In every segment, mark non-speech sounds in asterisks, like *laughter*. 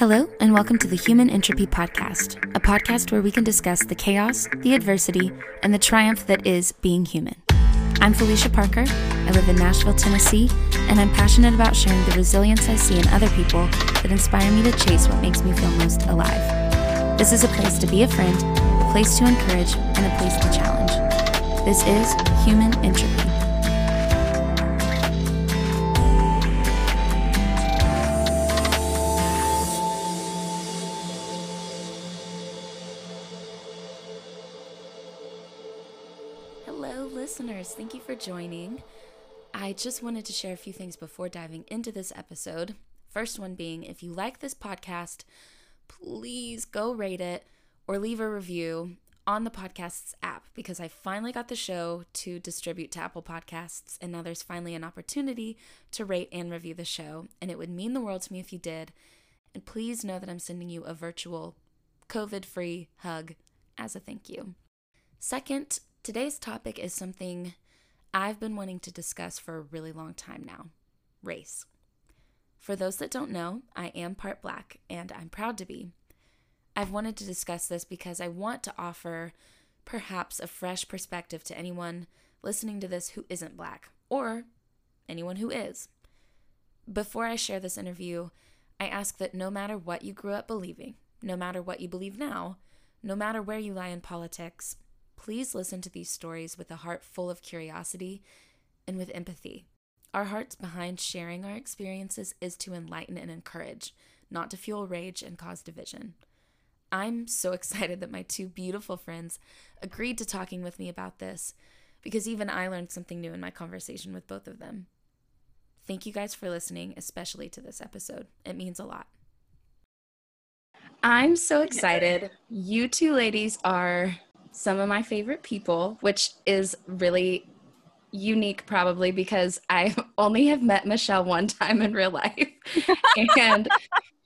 Hello, and welcome to the Human Entropy Podcast, a podcast where we can discuss the chaos, the adversity, and the triumph that is being human. I'm Felicia Parker. I live in Nashville, Tennessee, and I'm passionate about sharing the resilience I see in other people that inspire me to chase what makes me feel most alive. This is a place to be a friend, a place to encourage, and a place to challenge. This is Human Entropy. Just wanted to share a few things before diving into this episode. First one being if you like this podcast, please go rate it or leave a review on the podcast's app because I finally got the show to distribute to Apple Podcasts and now there's finally an opportunity to rate and review the show and it would mean the world to me if you did. And please know that I'm sending you a virtual COVID-free hug as a thank you. Second, today's topic is something I've been wanting to discuss for a really long time now race. For those that don't know, I am part black and I'm proud to be. I've wanted to discuss this because I want to offer perhaps a fresh perspective to anyone listening to this who isn't black or anyone who is. Before I share this interview, I ask that no matter what you grew up believing, no matter what you believe now, no matter where you lie in politics, please listen to these stories with a heart full of curiosity and with empathy. Our hearts behind sharing our experiences is to enlighten and encourage, not to fuel rage and cause division. I'm so *laughs* excited that my two beautiful friends agreed to talking with me about this because even I learned something new in my conversation with both of them. Thank you guys for listening, especially to this episode. It means a lot. I'm so excited. You two ladies are some of my favorite people, which is really unique probably because I *laughs* only have met Michelle one time in real life. *laughs* and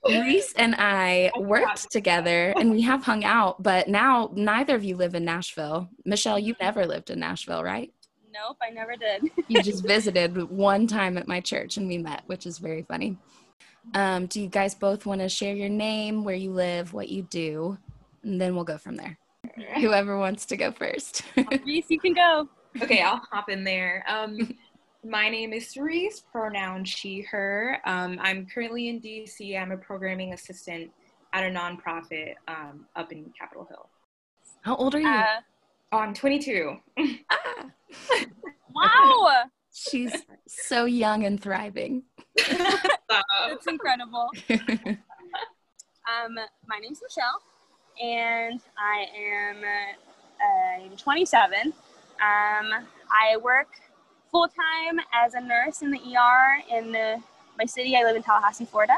Reese and I worked together and we have hung out, but now neither of you live in Nashville. Michelle, you never lived in Nashville, right? Nope, I never did. *laughs* you just visited one time at my church and we met, which is very funny. Um, do you guys both want to share your name, where you live, what you do, and then we'll go from there? Whoever wants to go first. *laughs* Reese, you can go. Okay, I'll hop in there. Um, my name is Cerise, pronoun she, her. Um, I'm currently in DC. I'm a programming assistant at a nonprofit um, up in Capitol Hill. How old are you? Uh, oh, I'm 22. ah. wow. *laughs* She's so young and thriving. *laughs* That's incredible. um, my name's Michelle, and I am uh, 27. Um, I work full time as a nurse in the ER in the, my city. I live in Tallahassee, Florida.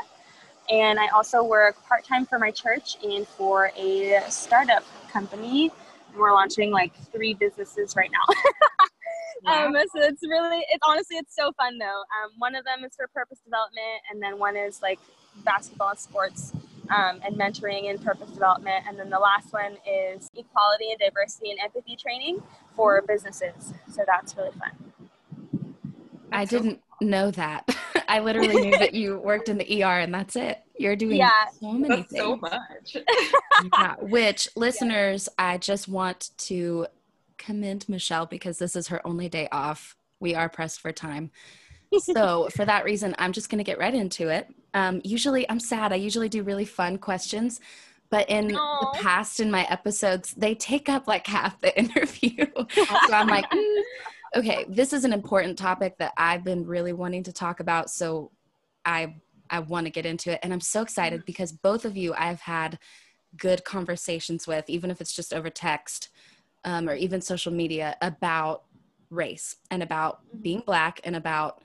And I also work part time for my church and for a startup company. We're launching like three businesses right now. *laughs* Um, so it's really, it's honestly, it's so fun though. Um, one of them is for purpose development, and then one is like basketball and sports um, and mentoring and purpose development. And then the last one is equality and diversity and empathy training for businesses. So that's really fun. I didn't know that. *laughs* I literally knew that you worked in the ER and that's it. You're doing yeah, so many things. so much. *laughs* yeah, which listeners, I just want to commend Michelle because this is her only day off. We are pressed for time. So, for that reason, I'm just going to get right into it. Um, usually, I'm sad. I usually do really fun questions, but in Aww. the past, in my episodes, they take up like half the *laughs* interview. so I'm like, *laughs* mm, okay, this is an important topic that I've been really wanting to talk about. So, I I want to get into it, and I'm so excited because both of you I've had good conversations with, even if it's just over text um, or even social media about race and about mm-hmm. being black and about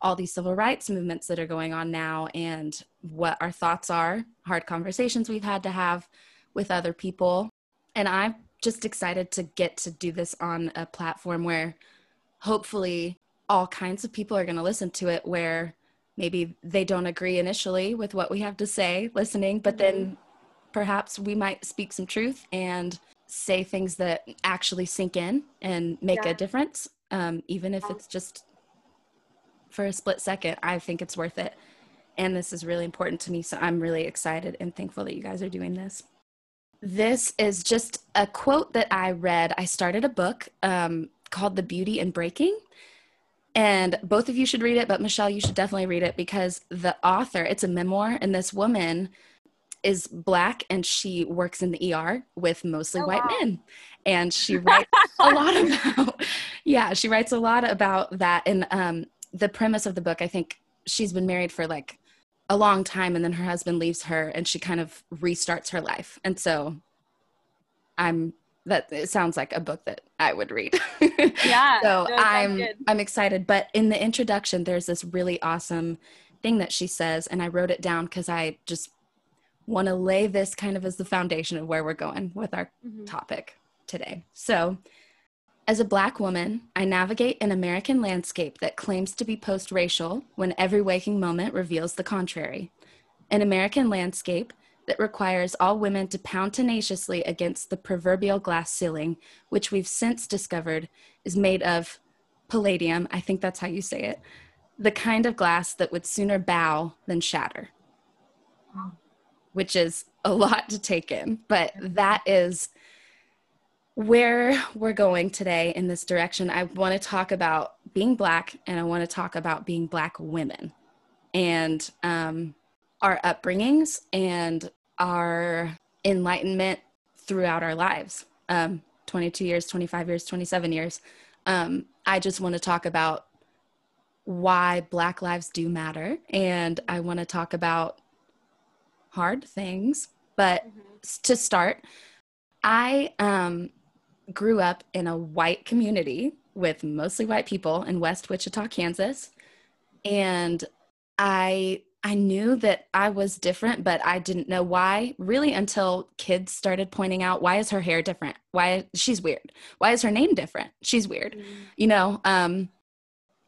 all these civil rights movements that are going on now and what our thoughts are, hard conversations we've had to have with other people. And I'm just excited to get to do this on a platform where hopefully all kinds of people are going to listen to it where maybe they don't agree initially with what we have to say listening, but then mm-hmm. perhaps we might speak some truth and say things that actually sink in and make yeah. a difference, um, even if it's just for a split second. I think it's worth it. And this is really important to me. So I'm really excited and thankful that you guys are doing this. This is just a quote that I read. I started a book um, called The Beauty in Breaking. And both of you should read it, but Michelle, you should definitely read it because the author, it's a memoir, and this woman is black and she works in the ER with mostly oh, white wow. men. And she *laughs* writes a lot about, yeah, she writes a lot about that. And um, the premise of the book, I think she's been married for like a long time and then her husband leaves her and she kind of restarts her life. And so I'm that it sounds like a book that I would read. *laughs* Yeah. so no, I'm I'm excited. But in the introduction, there's this really awesome thing that she says, and I wrote it down because I just want to lay this kind of as the foundation of where we're going with our mm-hmm. topic today. So, as a Black woman, I navigate an American landscape that claims to be post racial when every waking moment reveals the contrary. An American landscape that requires all women to pound tenaciously against the proverbial glass ceiling, which we've since discovered is made of palladium, I think that's how you say it, the kind of glass that would sooner bow than shatter which is a lot to take in. But that is where we're going today in this direction. I want to talk about being Black and I want to talk about being Black women and um, our upbringings and our enlightenment throughout our lives um, 22 years, 25 years, 27 years. Um, I just want to talk about why Black lives do matter. And I want to talk about hard things. But mm-hmm. to start, I um, grew up in a white community with mostly white people in West Wichita, Kansas. And I I knew that I was different, but I didn't know why really until kids started pointing out why is her hair different? Why she's weird. Why is her name different? She's weird. Mm. You know, um,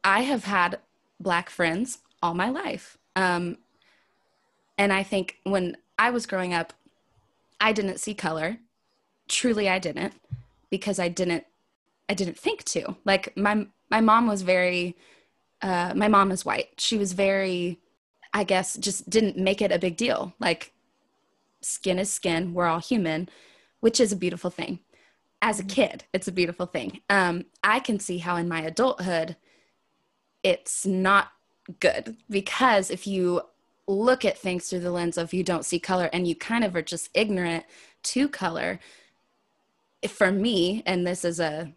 I have had black friends all my life. Um, and I think when I was growing up, I didn't see color. Truly, I didn't because I didn't. I didn't think to. Like my my mom was very. Uh, my mom is white. She was very, I guess, just didn't make it a big deal. Like, skin is skin. We're all human, which is a beautiful thing. As a kid, it's a beautiful thing. Um, I can see how in my adulthood, it's not good because if you look at things through the lens of you don't see color and you kind of are just ignorant to color for me and this is a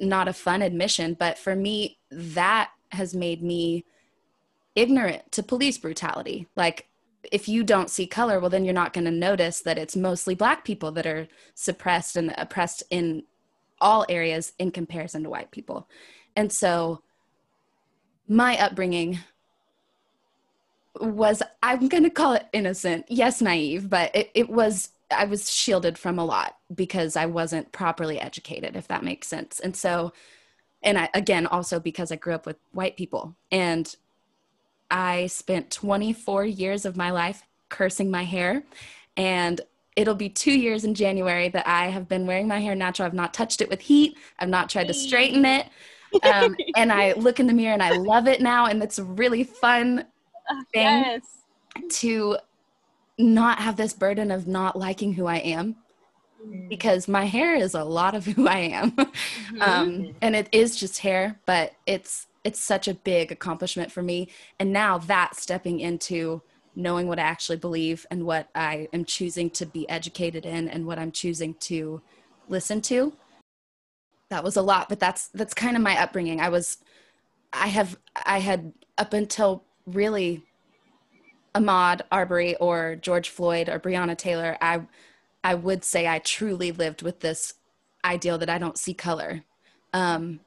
not a fun admission but for me that has made me ignorant to police brutality. Like if you don't see color well then you're not going to notice that it's mostly black people that are suppressed and oppressed in all areas in comparison to white people. And so my upbringing was i'm going to call it innocent yes naive but it, it was i was shielded from a lot because i wasn't properly educated if that makes sense. And so and I, again also because i grew up with white people. And i spent 24 years of my life cursing my hair. And it'll be two years in january that i have been wearing my hair natural. I've not touched it with heat. I've not tried to straighten it. Um, *laughs* and i look in the mirror and i love it now. And it's a really fun thing yes. to not have this burden of not liking who I am mm. because my hair is a lot of *laughs* who I am. Mm-hmm. um, and it is just hair, but it's it's such a big accomplishment for me. And now that stepping into knowing what I actually believe and what I am choosing to be educated in and what I'm choosing to listen to. That was a lot, but that's that's kind of my upbringing. I was I have I had up until really Ahmaud Arbery or George Floyd or Breonna Taylor, I I would say I truly lived with this ideal that I don't see color. Um,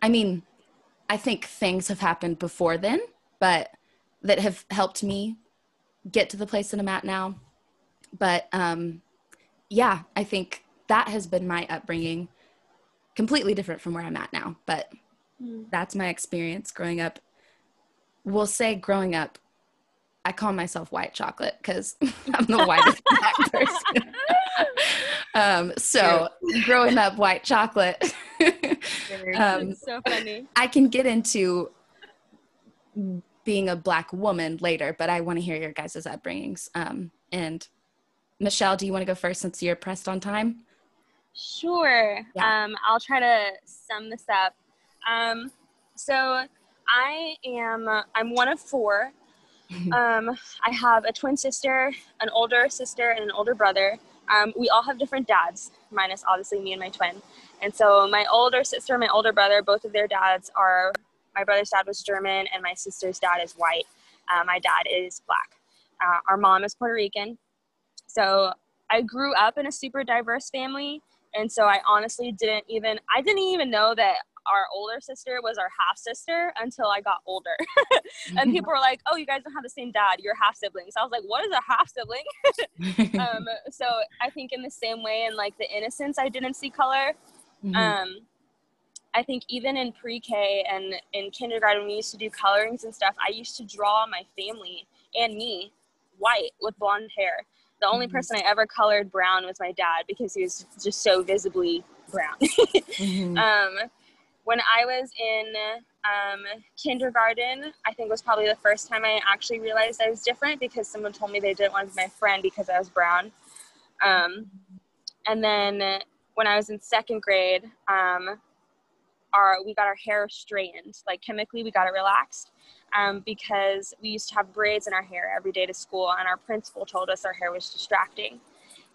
I mean, I think things have happened before then, but that have helped me get to the place that I'm at now. But um, yeah, I think that has been my upbringing, completely different from where I'm at now. But mm. that's my experience growing up We'll say growing up, I call myself white chocolate because *laughs* I'm the whitest *laughs* black person. um, so growing up white chocolate, *laughs* um, so funny. I can get into being a black woman later, but I want to hear your guys' upbringings. Um, and Michelle, do you want to go first since you're pressed on time? Sure. Yeah. Um, I'll try to sum this up. Um, so I am I'm one of four. *laughs* um, I have a twin sister, an older sister, and an older brother. Um, we all have different dads, minus obviously me and my twin. And so my older sister and my older brother, both of their dads are. My brother's dad was German, and my sister's dad is white. Uh, my dad is black. Uh, our mom is Puerto Rican. So I grew up in a super diverse family, and so I honestly didn't even I didn't even know that our older sister was our half sister until I got older. *laughs* and people were like, "Oh, you guys don't have the same dad. You're half siblings." I was like, "What is a half sibling?" *laughs* um, so I think in the same way, in like the innocence, I didn't see color. Mhm. Um, I think even in pre-K and in kindergarten, we used to do colorings and stuff. I used to draw my family and me white with blonde hair. The only Mhm. person I ever colored brown was my dad because he was just so visibly brown. *laughs* Mhm. um, when I was in um, kindergarten, I think was probably the first time I actually realized I was different because someone told me they didn't want to be my friend because I was brown. Um, and then when I was in second grade, um, our we got our hair straightened, like chemically we got it relaxed. Um, because we used to have braids in our hair every day to school, and our principal told us our hair was distracting.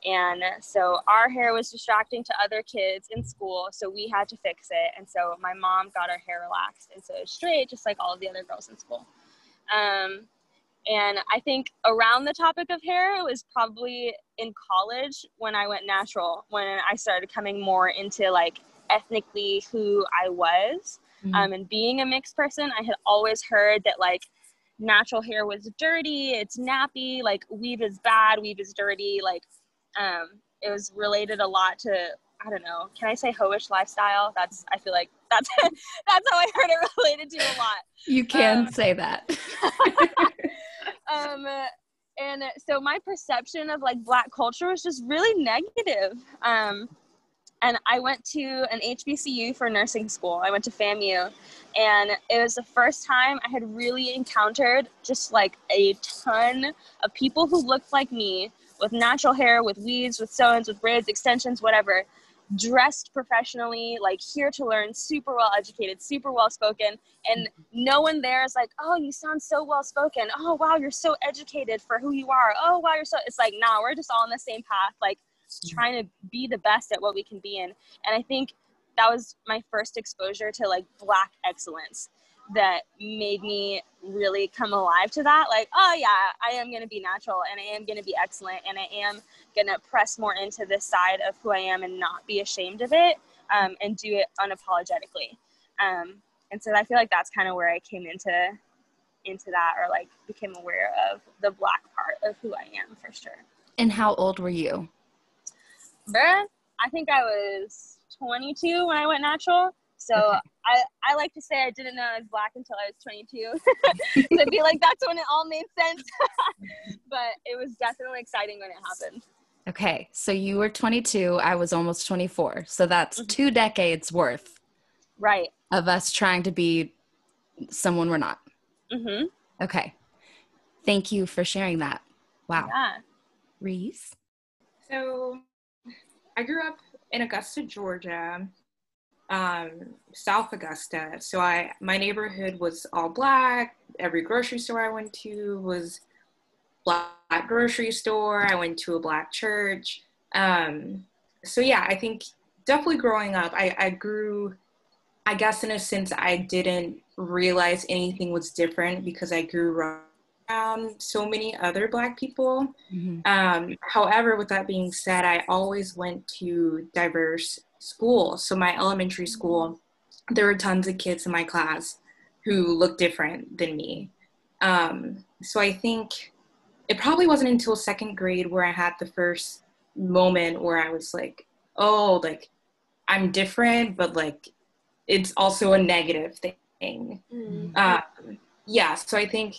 And so our hair was distracting to other kids in school, so we had to fix it. And so my mom got our hair relaxed, and so straight, just like all of the other girls in school. Um, and I think around the topic of hair, it was probably in college when I went natural, when I started coming more into like ethnically who I was. Mhm. Um, and being a mixed person, I had always heard that like natural hair was dirty, it's nappy, like weave is bad, weave is dirty. Like um, it was related a lot to I don't know. Can I say hoish lifestyle? That's I feel like that's *laughs* that's how I heard it *laughs* related to a lot you can um, say that. *laughs* um, and so my perception of like black culture was just really negative. Um, and I went to an HBCU for nursing school. I went to FAMU, and it was the first time I had really encountered just like a ton of people who looked like me with natural hair, with weaves, with sew-ins, with braids, extensions, whatever, dressed professionally, like here to learn, super well educated, super well spoken, and no one there is like, oh, you sound so well spoken. Oh, wow, you're so educated for who you are. Oh, wow, you're so. It's like, nah, we're just all on the same path, like trying to be the best at what we can be in. And I think that was my first exposure to like black excellence that made me really come alive to that. Like, oh, yeah, I am going to be natural and I am going to be excellent and I am going to press more into this side of who I am and not be ashamed of it um, and do it unapologetically. Um, and so I feel like that's kind of where I came into into that or like became aware of the black part of who I am for sure. and how old were you? Bruh, I think I was 22 when I went natural. So I, I like to say I didn't know I was black until I was 22. *laughs* so I feel like that's when it all made sense. *laughs* but it was definitely exciting when it happened. Okay, so you were 22, I was almost 24. So that's Mhm. two decades worth Right. of us trying to be someone we're not. Mm-hmm. Okay. Thank you for sharing that. Wow. Yeah. Reese? So, I grew up in Augusta, Georgia, um, South Augusta. So I, my neighborhood was all black. Every grocery store I went to was black grocery store. I went to a black church. Um, so yeah, I think definitely growing up, I, I grew. I guess in a sense, I didn't realize anything was different because I grew around so many other black people. Mhm. Um, however, with that being said, I always went to diverse schools. So my elementary school, there were tons of kids in my class who looked different than me. Um, so I think it probably wasn't until second grade where I had the first moment where I was like, oh, like I'm different, but like it's also a negative thing. Mm-hmm. Um, yeah, so I think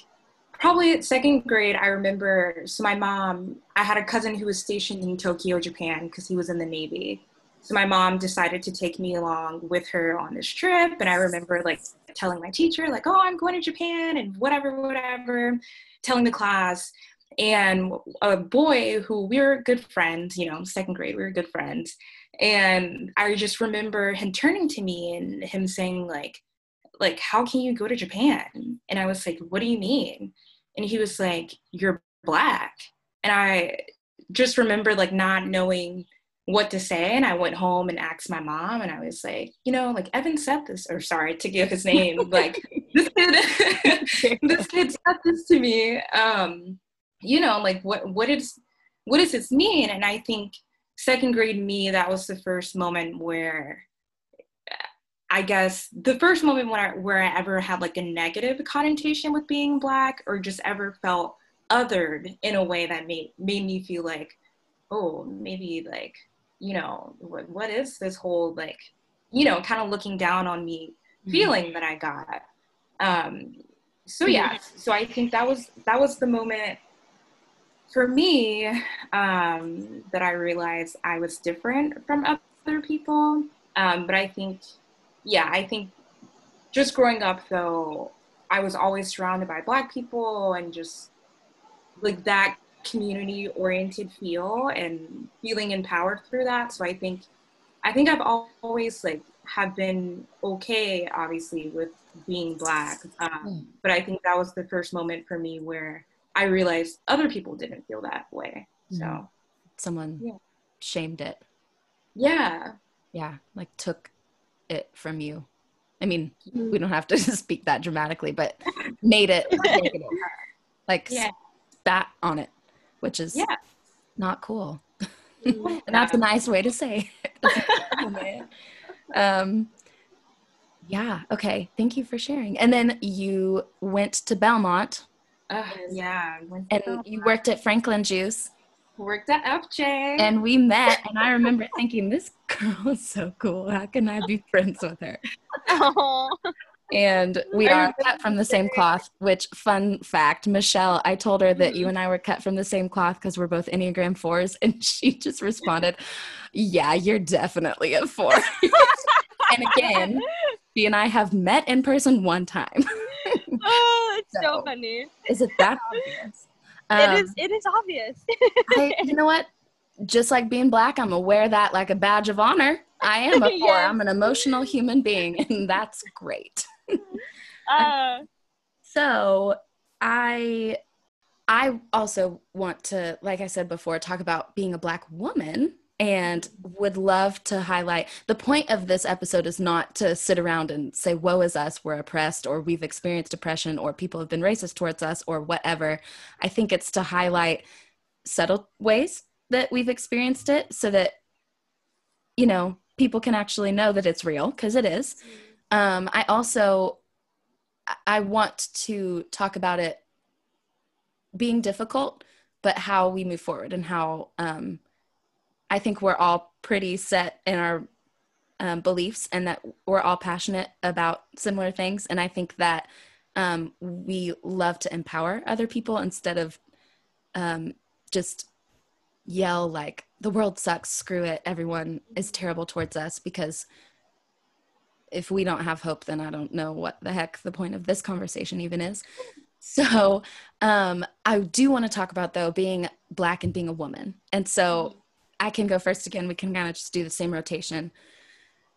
probably at second grade, I remember. So my mom, I had a cousin who was stationed in Tokyo, Japan, because he was in the Navy. So my mom decided to take me along with her on this trip, and I remember like telling my teacher, like, oh, I'm going to Japan and whatever, whatever, telling the class. And a boy who we were good friends, you know, second grade, we were good friends. And I just remember him turning to me and him saying, like, like, how can you go to Japan? And I was like, what do you mean? And he was like, you're black. And I just remember like not knowing what to say and i went home and asked my mom and i was like you know like evan said this or sorry to give his name *laughs* like this kid *laughs* this kid said this to me. Um you know like what what is what does this mean? And i think second grade me that was the first moment where i guess the first moment when I, where i ever had like a negative connotation with being black or just ever felt othered in a way that made made me feel like oh maybe like you know what, what is this whole like you know kind of looking down on me mm-hmm. feeling that i got. Um so yeah. So i think that was that was the moment for me um that i realized i was different from other people. Um but i think yeah i think just growing up though i was always surrounded by black people and just like that community oriented feel and feeling empowered through that so i think i think i've always like have been okay obviously with being black um, mm. but i think that was the first moment for me where i realized other people didn't feel that way mm. so someone yeah. shamed it yeah yeah like took it from you i mean mm. we don't have to *laughs* speak that dramatically but made it *laughs* like yeah. spat on it which is yeah. not cool. and *laughs* that's a nice way to say it. *laughs* um, yeah. Okay. Thank you for sharing. And then you went to Belmont. Uh, yeah. and Belmont. you worked at Franklin Juice. Worked at FJ. And we met, and I remember thinking, this girl is so cool. How can I be friends with her? *laughs* Oh and we are cut from the same cloth which fun fact michelle i told her that you and i were cut from the same cloth because we're both enneagram fours and *laughs* she just responded yeah you're definitely a four. *laughs* And again she and i have met in person one time. *laughs* Oh it's so, so, funny. is it that obvious? Um, it is it is obvious. I, you know what? Just like being black i'm gonna that like a badge of honor i am a four. Yes. i'm an emotional human being and that's great uh. So I I also want to, like I said before, talk about being a black woman and would love to highlight the point of this episode is not to sit around and say, woe is us, we're oppressed, or we've experienced oppression, or people have been racist towards us, or whatever. I think it's to highlight subtle ways that we've experienced it so that, you know, people can actually know that it's real, because it is. Um, I also I want to talk about it being difficult, but how we move forward and how um, I think we're all pretty set in our um, beliefs and that we're all passionate about similar things. And I think that um, we love to empower other people instead of um, just yell like the world sucks, screw it, everyone is terrible towards us because if we don't have hope, then I don't know what the heck the point of this conversation even is. So, um, I do want to talk about though being black and being a woman. And so I can go first again. We can kind of just do the same rotation.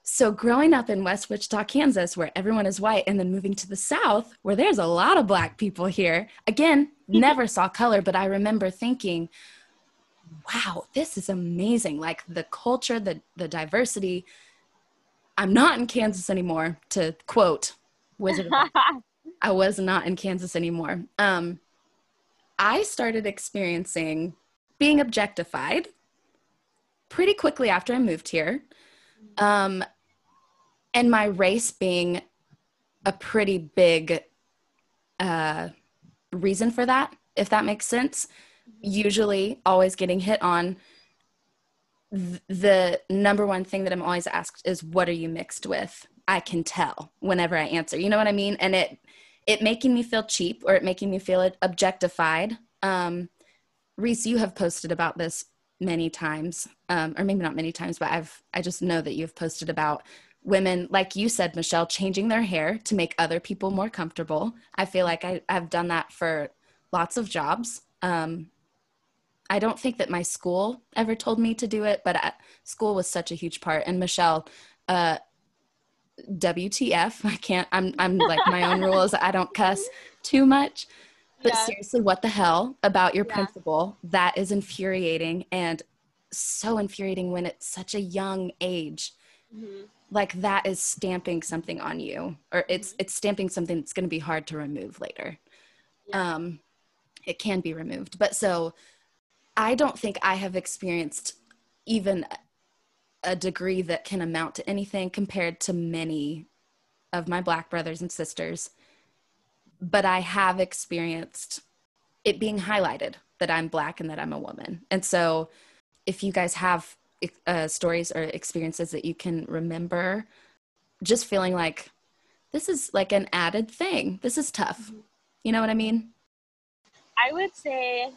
So, growing up in West Wichita, Kansas, where everyone is white, and then moving to the South, where there's a lot of Black people here, again, never saw color, but I remember thinking, wow, this is amazing. Like the culture, the, the diversity, I'm not in Kansas anymore, to quote Wizard of *laughs* I was not in Kansas anymore. Um, I started experiencing being objectified pretty quickly after I moved here. Um, and my race being a pretty big uh, reason for that, if that makes sense. Usually, always getting hit on the number one thing that I'm always asked is what are you mixed with? I can tell whenever I answer. You know what I mean? And it it making me feel cheap or it making me feel objectified. Um, Reese, you have posted about this many times, um, or maybe not many times, but I've I just know that you've posted about women, like you said, Michelle, changing their hair to make other people more comfortable. I feel like I, I've done that for lots of jobs. Um, I don't think that my school ever told me to do it, but uh, school was such a huge part. And Michelle, uh, WTF? I can't. I'm I'm like my own *laughs* rules. I don't cuss too much. But seriously, what the hell about your yeah. principal? That is infuriating and so infuriating when it's such a young age. Mm-hmm. Like that is stamping something on you, or it's mm-hmm. it's stamping something that's going to be hard to remove later. Yeah. Um, it can be removed, but so I don't think I have experienced even a degree that can amount to anything compared to many of my black brothers and sisters. But I have experienced it being highlighted that I'm black and that I'm a woman. And so if you guys have uh, stories or experiences that you can remember, just feeling like this is like an added thing. This is tough. You know what I mean? I would say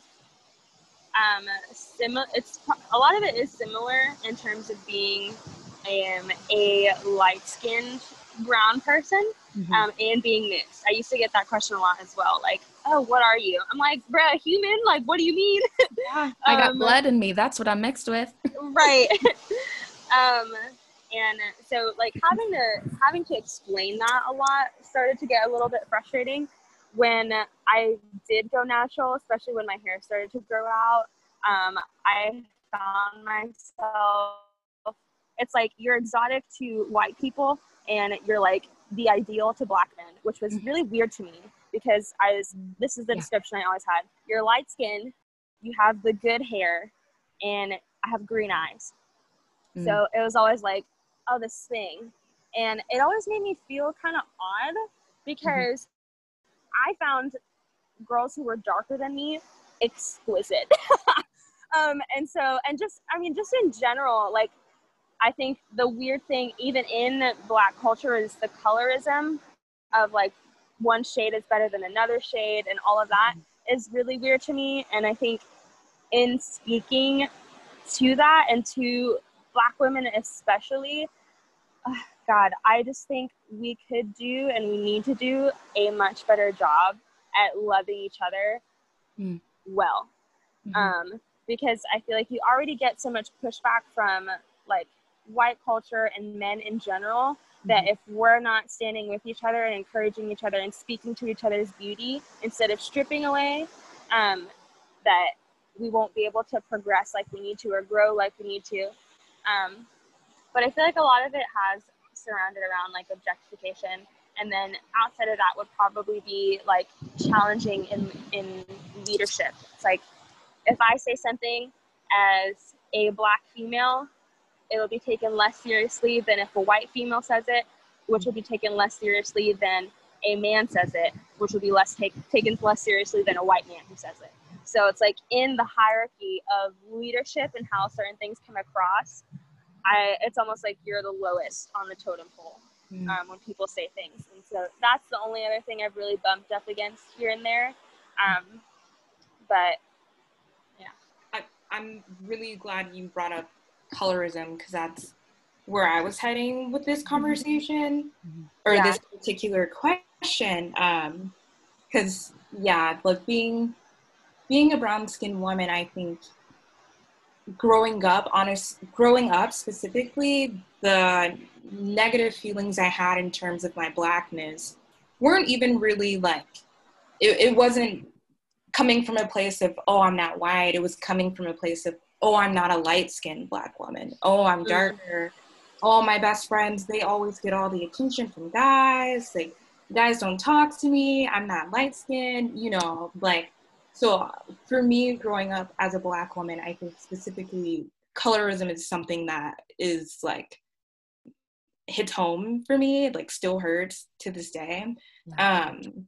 um, similar. It's a lot of it is similar in terms of being um, a light skinned brown person mm-hmm. um, and being mixed. I used to get that question a lot as well. Like, oh, what are you? I'm like, bruh, human? Like, what do you mean? Yeah, I got *laughs* um, blood in me. That's what I'm mixed with. *laughs* right. *laughs* um, and so like having to having to explain that a lot started to get a little bit frustrating when I did go natural, especially when my hair started to grow out, um, I found myself, it's like you're exotic to white people and you're like the ideal to black men, which was mm-hmm. really weird to me because I was, this is the yeah. description I always had. You're light skinned, you have the good hair, and I have green eyes. Mm. So it was always like, oh, this thing. And it always made me feel kind of odd mm-hmm. because I found girls who were darker than me exquisite. *laughs* um, and so, and just, I mean, just in general, like, I think the weird thing, even in black culture, is the colorism of like one shade is better than another shade, and all of that is really weird to me. And I think in speaking to that and to black women especially, uh, God, I just think we could do and we need to do a much better job at loving each other mm. well. Mm-hmm. Um, because I feel like you already get so much pushback from like white culture and men in general that mm-hmm. if we're not standing with each other and encouraging each other and speaking to each other's beauty instead of stripping away, um, that we won't be able to progress like we need to or grow like we need to. Um, but I feel like a lot of it has surrounded around like objectification. And then outside of that would probably be like challenging in in leadership. It's like if i say something as a black female it will be taken less seriously than if a white female says it which will be taken less seriously than a man says it which will be less take, taken less seriously than a white man who says it. So it's like in the hierarchy of leadership and how certain things come across I it's almost like you're the lowest on the totem pole mm. um, when people say things, and so that's the only other thing I've really bumped up against here and there. Um, but yeah, I, I'm really glad you brought up colorism because that's where I was heading with this mm-hmm. conversation mm-hmm. or yeah. this particular question. Because um, yeah, like being being a brown skinned woman, I think growing up, honest, growing up specifically, the negative feelings I had in terms of my blackness weren't even really like, it, it wasn't coming from a place of, oh, I'm not white. It was coming from a place of, oh, I'm not a light skinned black woman. Oh, I'm mm. darker. All my best friends, they always get all the attention from guys. Like, guys don't talk to me. I'm not light skinned, you know, like so for me, growing up as a black woman, I think specifically colorism is something that is like hits home for me. It like still hurts to this day. Um,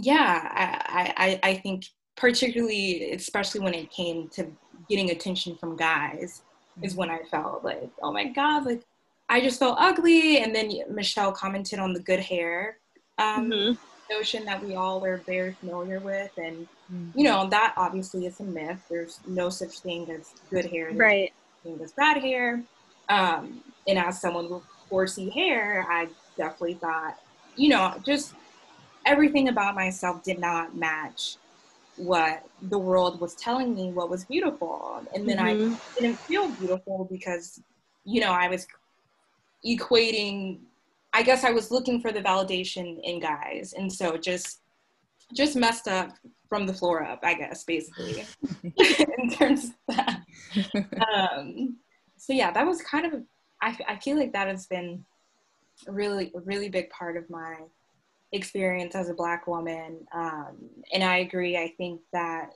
yeah, I, I I think particularly, especially when it came to getting attention from guys, is mm-hmm. when I felt like, oh my god, like I just felt ugly. And then Michelle commented on the good hair. Um, mm-hmm notion that we all are very familiar with and mm-hmm. you know that obviously is a myth there's no such thing as good hair right as bad hair um, and as someone with horsey hair, I definitely thought, you know, just everything about myself did not match what the world was telling me what was beautiful. And then mm-hmm. I didn't feel beautiful because, you know, I was equating I guess I was looking for the validation in guys. And so just just messed up from the floor up, I guess, basically, *laughs* *laughs* in terms of that. Um, so yeah, that was kind of, I, I feel like that has been a really, a really big part of my experience as a black woman. Um, and I agree. I think that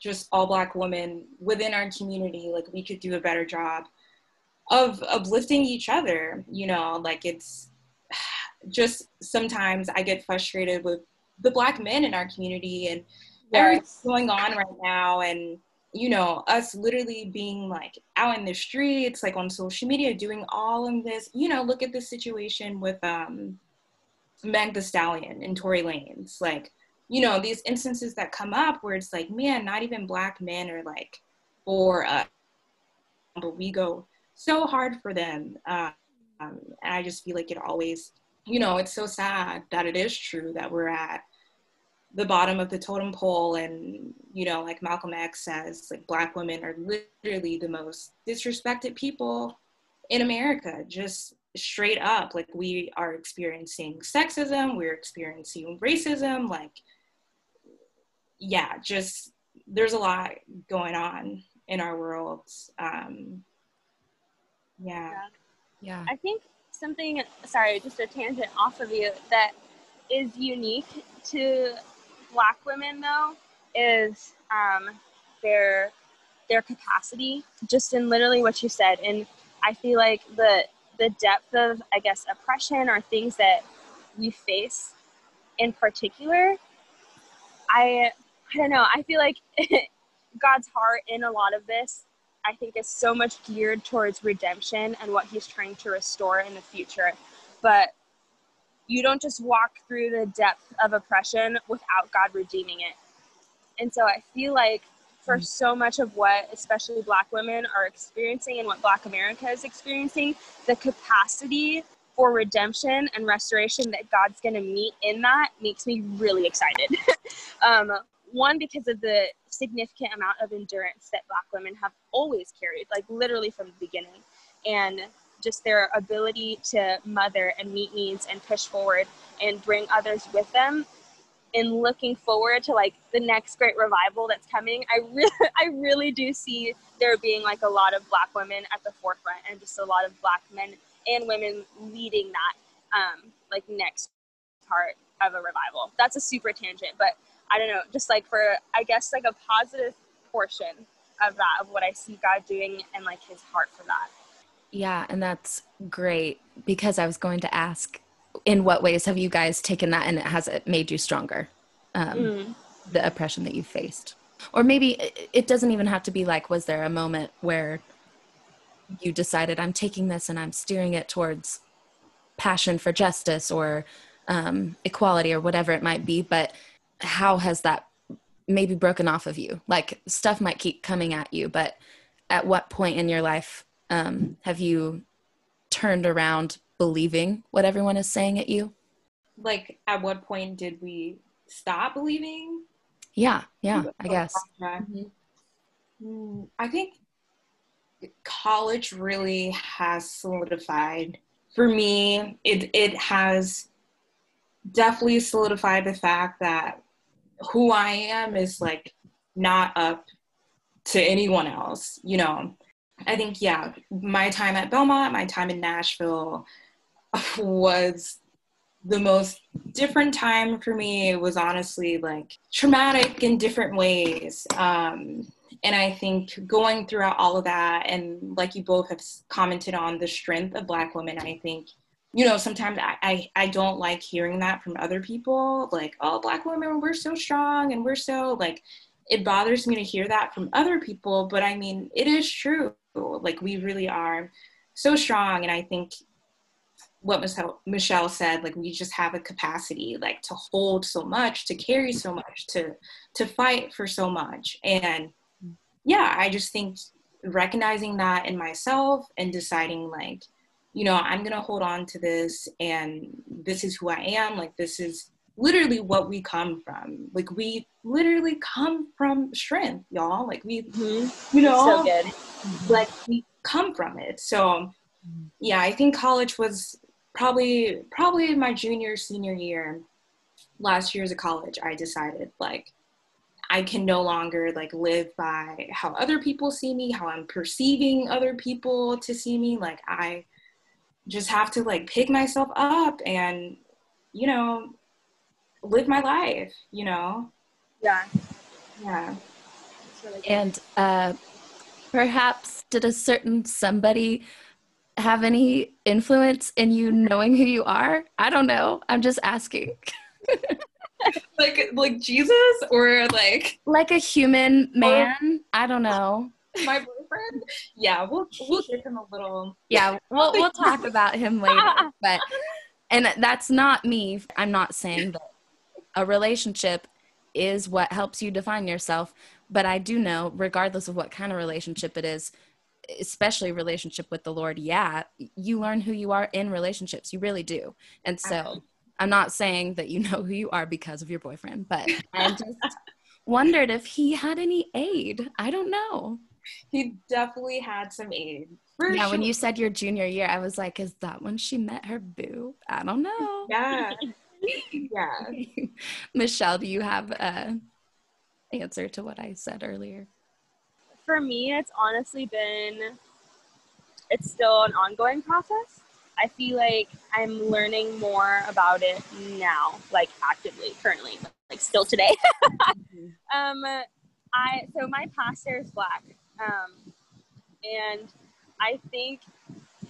just all black women within our community, like we could do a better job of uplifting each other, you know, like it's *sighs* just sometimes I get frustrated with the black men in our community and yes. everything's going on right now. And you know us literally being like out in the streets like on social media doing all of this. You know look at the situation with um meg the stallion and Tory Lanez like you know these instances that come up where it's like man not even black men are like for us. But we go so hard for them. Um, and i just feel like it always you know it's so sad that it is true that we're at the bottom of the totem pole and you know like malcolm x says like black women are literally the most disrespected people in america just straight up. Like we are experiencing sexism we're experiencing racism like yeah just there's a lot going on in our world. Um yeah. Yeah. I think something sorry just a tangent off of you that is unique to black women though is um, their their capacity. Just in literally what you said and i feel like the the depth of i guess oppression or things that we face in particular i i don't know. I feel like *laughs* god's heart in a lot of this i think is so much geared towards redemption and what he's trying to restore in the future but you don't just walk through the depth of oppression without God redeeming it. And so I feel like for mm. so much of what especially black women are experiencing and what black America is experiencing, the capacity for redemption and restoration that God's going to meet in that makes me really excited. *laughs* um, one, because of the significant amount of endurance that black women have always carried, like literally from the beginning. And just their ability to mother and meet needs and push forward and bring others with them and looking forward to like the next great revival that's coming i really *laughs* i really do see there being like a lot of black women at the forefront and just a lot of black men and women leading that um like next part of a revival that's a super tangent but i don't know just like for i guess like a positive portion of that of what i see god doing and like his heart for that yeah, and that's great because I was going to ask in what ways have you guys taken that and it has it made you stronger? Um, mm. The oppression that you faced. Or maybe it doesn't even have to be like, was there a moment where you decided I'm taking this and I'm steering it towards passion for justice or um, equality or whatever it might be, but how has that maybe broken off of you? Like stuff might keep coming at you, but at what point in your life um, have you turned around believing what everyone is saying at you? Like, at what point did we stop believing? Yeah, yeah, I guess. Mm-hmm. Mm, I think college really has solidified for me. It it has definitely solidified the fact that who I am is like not up to anyone else. You know, I think, yeah, my time at Belmont, my time in Nashville *sighs* was the most different time for me. It was honestly like traumatic in different ways. Um, and I think going throughout all of that, and like you both have commented on the strength of Black women, I think, you know, sometimes I, I, I don't like hearing that from other people, like, oh, Black women, we're so strong and we're so like, it bothers me to hear that from other people, but I mean, it is true like we really are so strong. And I think what Michelle, said, like we just have a capacity like to hold so much, to carry so much, to to fight for so much. And yeah, I just think recognizing that in myself and deciding like, you know, I'm going to hold on to this and this is who I am. Like, this is literally what we come from. Like, we literally come from strength, y'all. Like, we, mm-hmm. you know, so good. Like, we come from it. So, yeah, I think college was probably, probably my junior, senior year, last years of college, I decided, like, I can no longer like live by how other people see me, how I'm perceiving other people to see me. Like I just have to like pick myself up and you know live my life you know? Yeah. Yeah. Really and uh perhaps did a certain somebody have any influence in you knowing who you are? I don't know. I'm just asking. *laughs* Like like jesus or like like a human man? Or, i don't know. *laughs* my boyfriend. Yeah, we'll we'll give him a little. Yeah, we'll we'll talk about him *laughs* later. But and that's not me. I'm not saying that a relationship is what helps you define yourself. But I do know, regardless of what kind of relationship it is, especially relationship with the Lord, yeah, you learn who you are in relationships. You really do. And so I'm not saying that you *laughs* know who you are because of your boyfriend, but I *laughs* just wondered if he had any aid. I don't know he definitely had some aid. yeah, sure. when you said your junior year, I was like, is that when she met her boo? I don't know. Yeah. *laughs* yeah. Michelle, do you have a answer to what I said earlier? For me, it's honestly been it's still an ongoing process. I feel like I'm learning more about it now, like actively, currently, like still today. *laughs* um, I so my pastor is black, um, and I think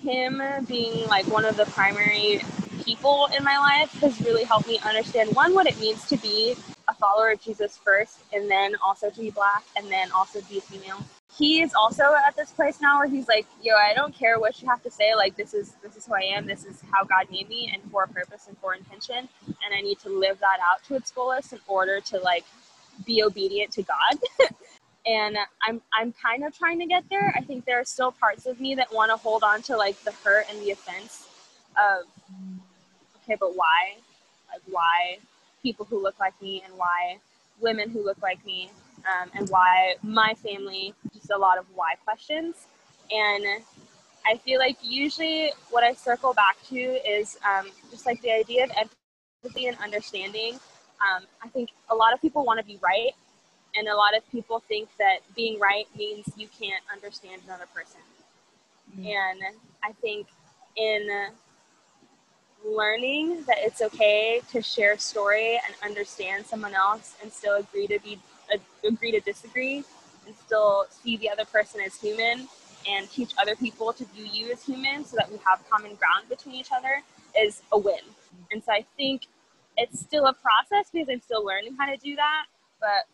him being like one of the primary people in my life has really helped me understand one what it means to be a follower of Jesus first and then also to be black and then also to be female. He is also at this place now where he's like, yo, I don't care what you have to say, like this is this is who I am, this is how God made me and for a purpose and for intention and I need to live that out to its fullest in order to like be obedient to God. *laughs* and I'm I'm kind of trying to get there. I think there are still parts of me that want to hold on to like the hurt and the offense of okay, but why? Like why people who look like me and why women who look like me um, and why my family just a lot of why questions and I feel like usually what I circle back to is um, just like the idea of empathy and understanding. Um, I think a lot of people want to be right and a lot of people think that being right means you can't understand another person. Mm-hmm. And I think in learning that it's okay to share a story and understand someone else and still agree to be uh, agree to disagree and still see the other person as human and teach other people to view you as human so that we have common ground between each other is a win. And so I think it's still a process because I'm still learning how to do that. But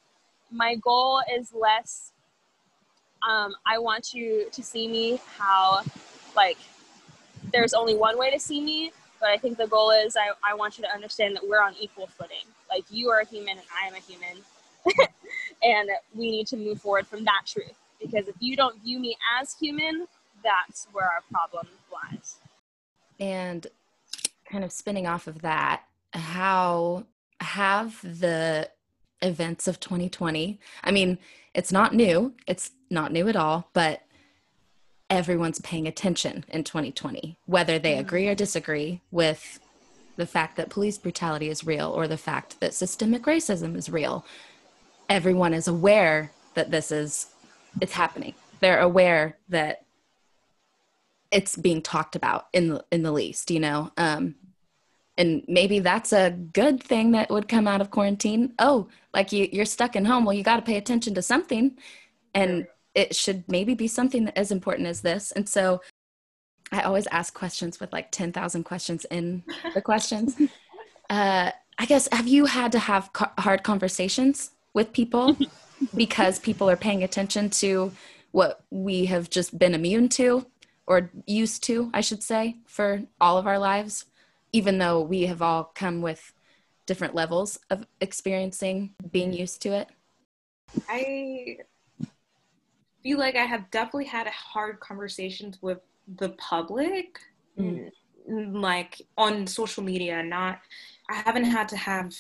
my goal is less um, I want you to see me how, like, there's only one way to see me, but I think the goal is I, I want you to understand that we're on equal footing. Like, you are a human and I am a human. *laughs* and we need to move forward from that truth. Because if you don't view me as human, that's where our problem lies. And kind of spinning off of that, how have the events of 2020. I mean, it's not new, it's not new at all, but everyone's paying attention in 2020, whether they agree or disagree with the fact that police brutality is real or the fact that systemic racism is real. Everyone is aware that this is it's happening. They're aware that it's being talked about in the in the least, you know. Um, and maybe that's a good thing that would come out of quarantine. Oh like you, you're stuck in home. Well you got to pay attention to something. And it should maybe be something as important as this. And so i always ask questions with like 10000 questions in the questions. *laughs* Uh, i guess have you had to have co- hard conversations with people *laughs* because people are paying attention to what we have just been immune to or used to i should say for all of our lives even though we have all come with different levels of experiencing being used to it? I feel like I have definitely had hard conversations with the public mm. like on social media. Not, I haven't had to have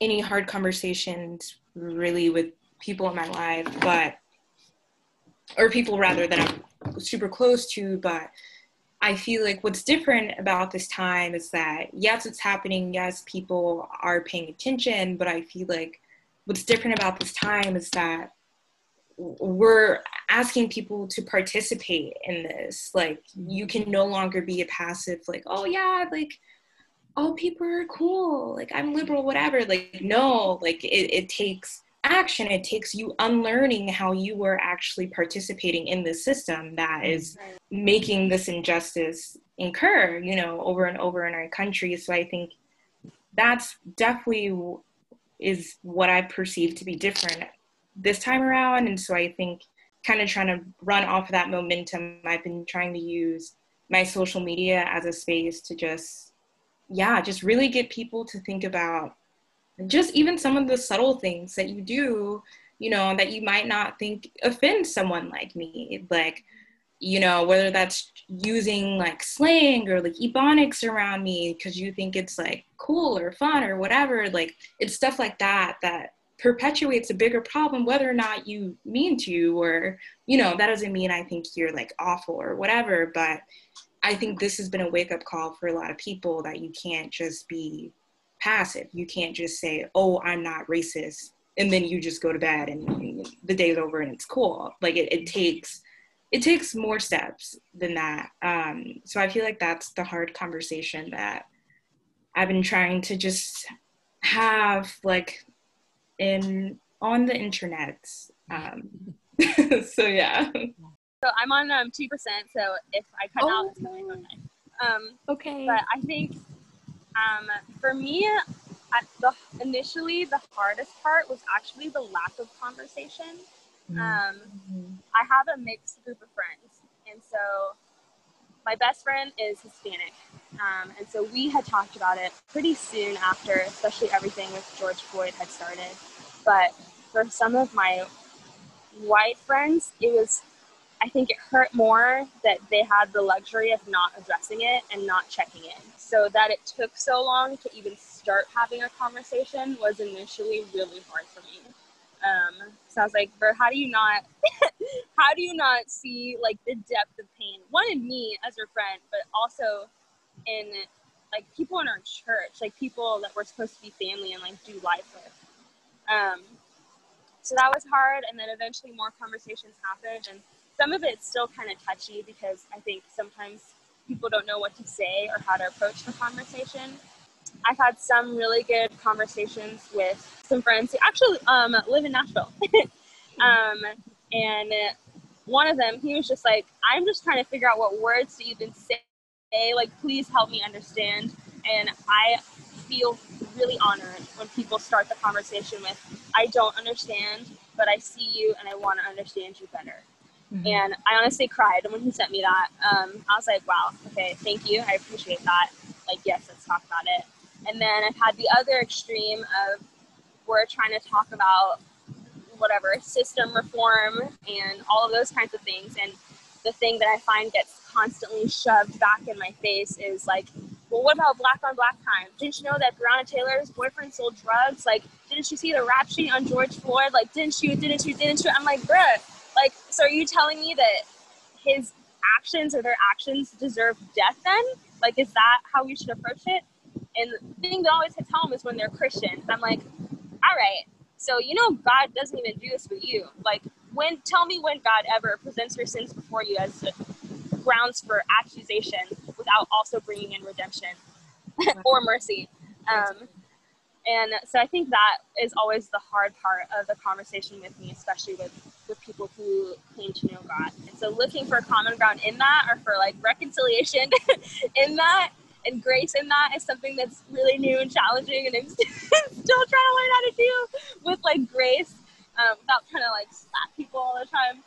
any hard conversations really with people in my life, but or people rather that I'm super close to, but I feel like what's different about this time is that yes, it's happening. Yes, people are paying attention, but I feel like what's different about this time is that we're asking people to participate in this. Like, you can no longer be a passive, like, oh yeah, like, all people are cool. Like, I'm liberal, whatever. Like, no, like, it, it takes action it takes you unlearning how you were actually participating in the system that mm-hmm. is making this injustice incur you know over and over in our country. So i think that's definitely is what i perceive to be different this time around. And so i think kind of trying to run off of that momentum i've been trying to use my social media as a space to just yeah just really get people to think about just even some of the subtle things that you do you know that you might not think offend someone like me like you know whether that's using like slang or like ebonics around me because you think it's like cool or fun or whatever like it's stuff like that that perpetuates a bigger problem whether or not you mean to or you know that doesn't mean i think you're like awful or whatever but i think this has been a wake up call for a lot of people that you can't just be passive. You can't just say, "Oh, I'm not racist," and then you just go to bed and, and the day's over and it's cool. Like it, it, takes it takes more steps than that. Um, so I feel like that's the hard conversation that I've been trying to just have like in on the internet. Um, *laughs* so yeah. So I'm on um two percent. So if I cut oh. out, it's okay. Um, okay. But I think um, for me, the, initially the hardest part was actually the lack of conversation. Mm-hmm. Um, I have a mixed group of friends, and so my best friend is Hispanic, um, and so we had talked about it pretty soon after, especially everything with George Floyd had started. But for some of my white friends, it was I think it hurt more that they had the luxury of not addressing it and not checking in. So that it took so long to even start having a conversation was initially really hard for me. Um, so I was like, Bert, how do you not, *laughs* how do you not see like the depth of pain? One in me as your friend, but also in like people in our church, like people that we're supposed to be family and like do life with. Um, so that was hard, and then eventually more conversations happened, and some of it's still kind of touchy because I think sometimes people don't know what to say or how to approach the conversation. I've had some really good conversations with some friends who actually um, live in Nashville. *laughs* um, and one of them, he was just like, I'm just trying to figure out what words to even say. Like, please help me understand. And I feel really honored when people start the conversation with, I don't understand, but I see you and I want to understand you better. Mm-hmm. And I honestly cried when he sent me that. Um, I was like, wow, okay, thank you. I appreciate that. Like, yes, let's talk about it. And then I've had the other extreme of we're trying to talk about whatever system reform and all of those kinds of things. And the thing that I find gets constantly shoved back in my face is like, well, what about black on black crime? Didn't you know that Breonna Taylor's boyfriend sold drugs? Like, didn't you see the rap sheet on George Floyd? Like, didn't you, didn't you, didn't you? I'm like, bruh, like, so are you telling me that his actions or their actions deserve death then? Like, is that how we should approach it? And the thing that always hits home is when they're Christians. I'm like, all right, so you know God doesn't even do this with you. Like, when tell me when God ever presents your sins before you as grounds for accusation without also bringing in redemption *laughs* or mercy. Um, and so I think that is always the hard part of the conversation with me, especially with, with people who claim to know God. And so looking for common ground in that or for like reconciliation *laughs* in that and grace in that is something that's really new and challenging and I'm *laughs* still trying to learn how to do with like grace um, without trying to like slap people all the time.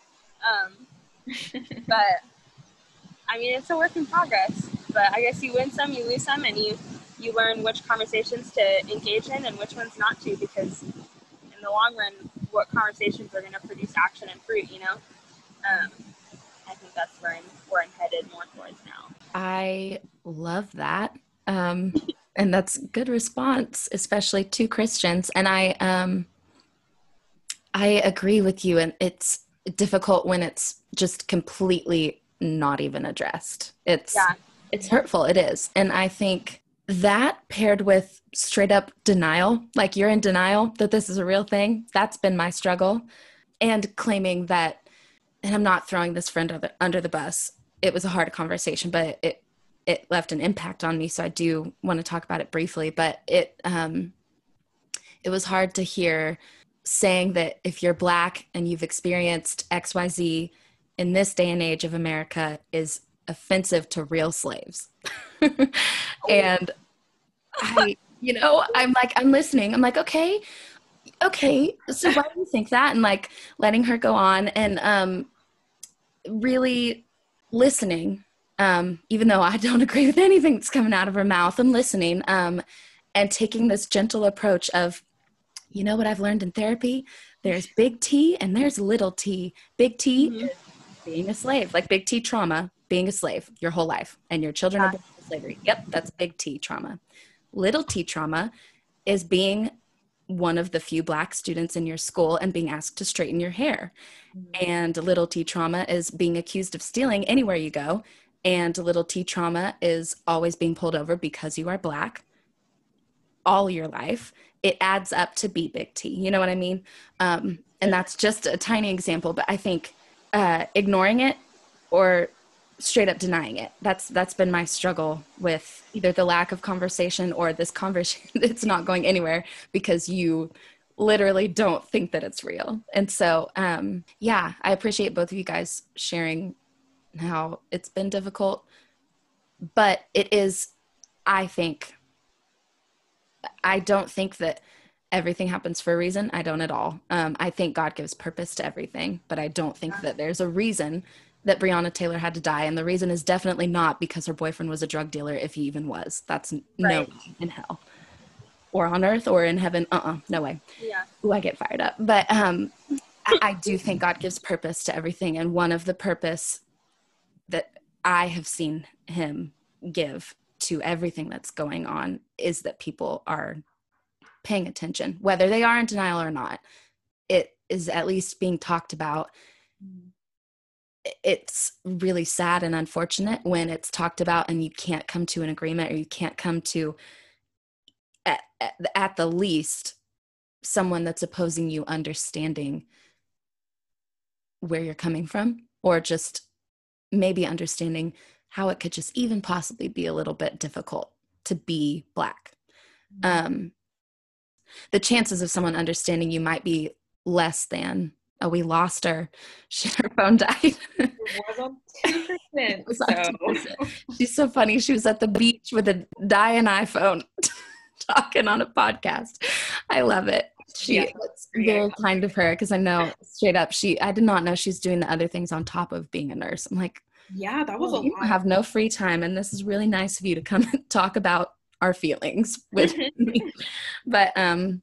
Um, *laughs* but I mean, it's a work in progress. But I guess you win some, you lose some, and you you learn which conversations to engage in and which ones not to because in the long run what conversations are going to produce action and fruit you know um, i think that's where I'm, where I'm headed more towards now I love that. Um, and that's good response, especially to Christians. And I, um, I agree with you. And it's difficult when it's just completely not even addressed. It's, yeah. it's hurtful. It is. And I think that paired with straight up denial, like you're in denial that this is a real thing, that's been my struggle. And claiming that, and I'm not throwing this friend under, under the bus. It was a hard conversation, but it it left an impact on me. So I do want to talk about it briefly. But it um, it was hard to hear saying that if you're black and you've experienced X Y Z in this day and age of America is offensive to real slaves. *laughs* and I, you know, I'm like, I'm listening. I'm like, okay, okay. So why do you think that? And like letting her go on and um, really listening um, even though I don't *laughs* agree with anything that's coming out of her mouth, I'm listening um, and taking this gentle approach of, you know what I've learned in therapy? There's big T and there's little t. Big T mm-hmm. being a slave, like big T trauma, being a slave your whole life, and your children are born into slavery. Yep, that's big T trauma. Little T trauma is being one of the few black students in your school and being asked to straighten your hair. Mm-hmm. And little T trauma is being accused of stealing anywhere you go and little t trauma is always being pulled over because you are black all your life it adds up to be big t you know what i mean um, and that's just a tiny example but i think uh, ignoring it or straight up denying it that's that's been my struggle with either the lack of conversation or this conversation *laughs* it's not going anywhere because you literally don't think that it's real and so um, yeah i appreciate both of you guys sharing how it's been difficult. But it is, I think, I don't think that everything happens for a reason. I don't at all. Um, I think God gives purpose to everything, but I don't think that there's a reason that Breonna Taylor had to die. And the reason is definitely not because her boyfriend was a drug dealer, if he even was. That's right. no in hell or on earth or in heaven. Uh uh-uh, uh no way. Yeah. Ooh, I get fired up. But um, I, I do think God gives purpose to everything. And one of the purpose that I have seen him give to everything that's going on is that people are paying attention, whether they are in denial or not. It is at least being talked about. It's really sad and unfortunate when it's talked about and you can't come to an agreement or you can't come to, at, at, at the least, someone that's opposing you understanding where you're coming from or just maybe understanding how it could just even possibly be a little bit difficult to be black. Mm-hmm. Um, the chances of someone understanding you might be less than oh we lost her *laughs* she, her phone died it *laughs* was on 2%, it was on 2%. she's so funny she was at the beach with a dying iphone *laughs* talking on a podcast i love it she yeah, it's very kind of her because I know straight up she I did not know she's doing the other things on top of being a nurse. I'm like, yeah, that was a you lot. have no free time, and this is really nice of you to come and talk about our feelings with me. But um,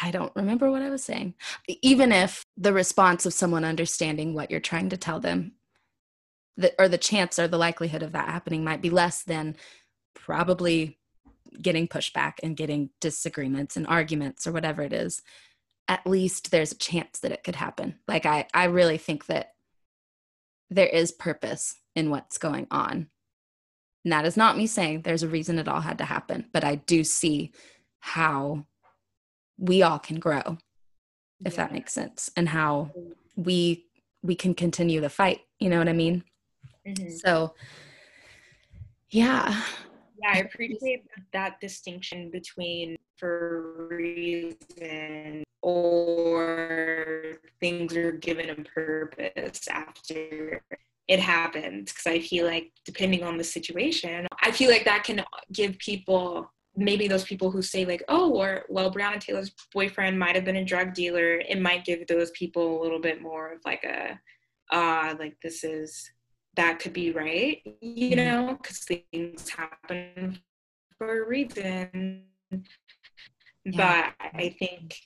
I don't remember what I was saying. Even if the response of someone understanding what you're trying to tell them, the, or the chance or the likelihood of that happening might be less than probably getting pushback and getting disagreements and arguments or whatever it is at least there's a chance that it could happen like i i really think that there is purpose in what's going on and that is not me saying there's a reason it all had to happen but i do see how we all can grow if yeah. that makes sense and how we we can continue the fight you know what i mean mm-hmm. so yeah yeah, I appreciate that distinction between for reason or things are given a purpose after it happens. Because I feel like, depending on the situation, I feel like that can give people maybe those people who say like oh or well breonna taylor's boyfriend might have been a drug dealer it might give those people a little bit more of like a uh like this is that could be right, you mm-hmm. know, because things happen for a reason. Yeah. But I think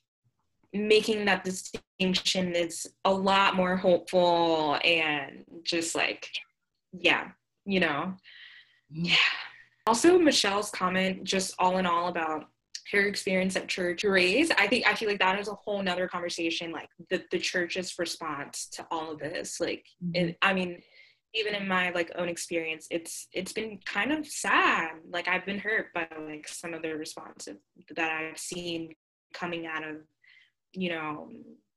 making that distinction is a lot more hopeful and just like, yeah, you know. Yeah. Also, Michelle's comment, just all in all, about her experience at church raise i think i feel like that is a whole nother conversation like the, the church's response to all of this like mm-hmm. it, i mean even in my like own experience it's it's been kind of sad like i've been hurt by like some of the responses that i've seen coming out of you know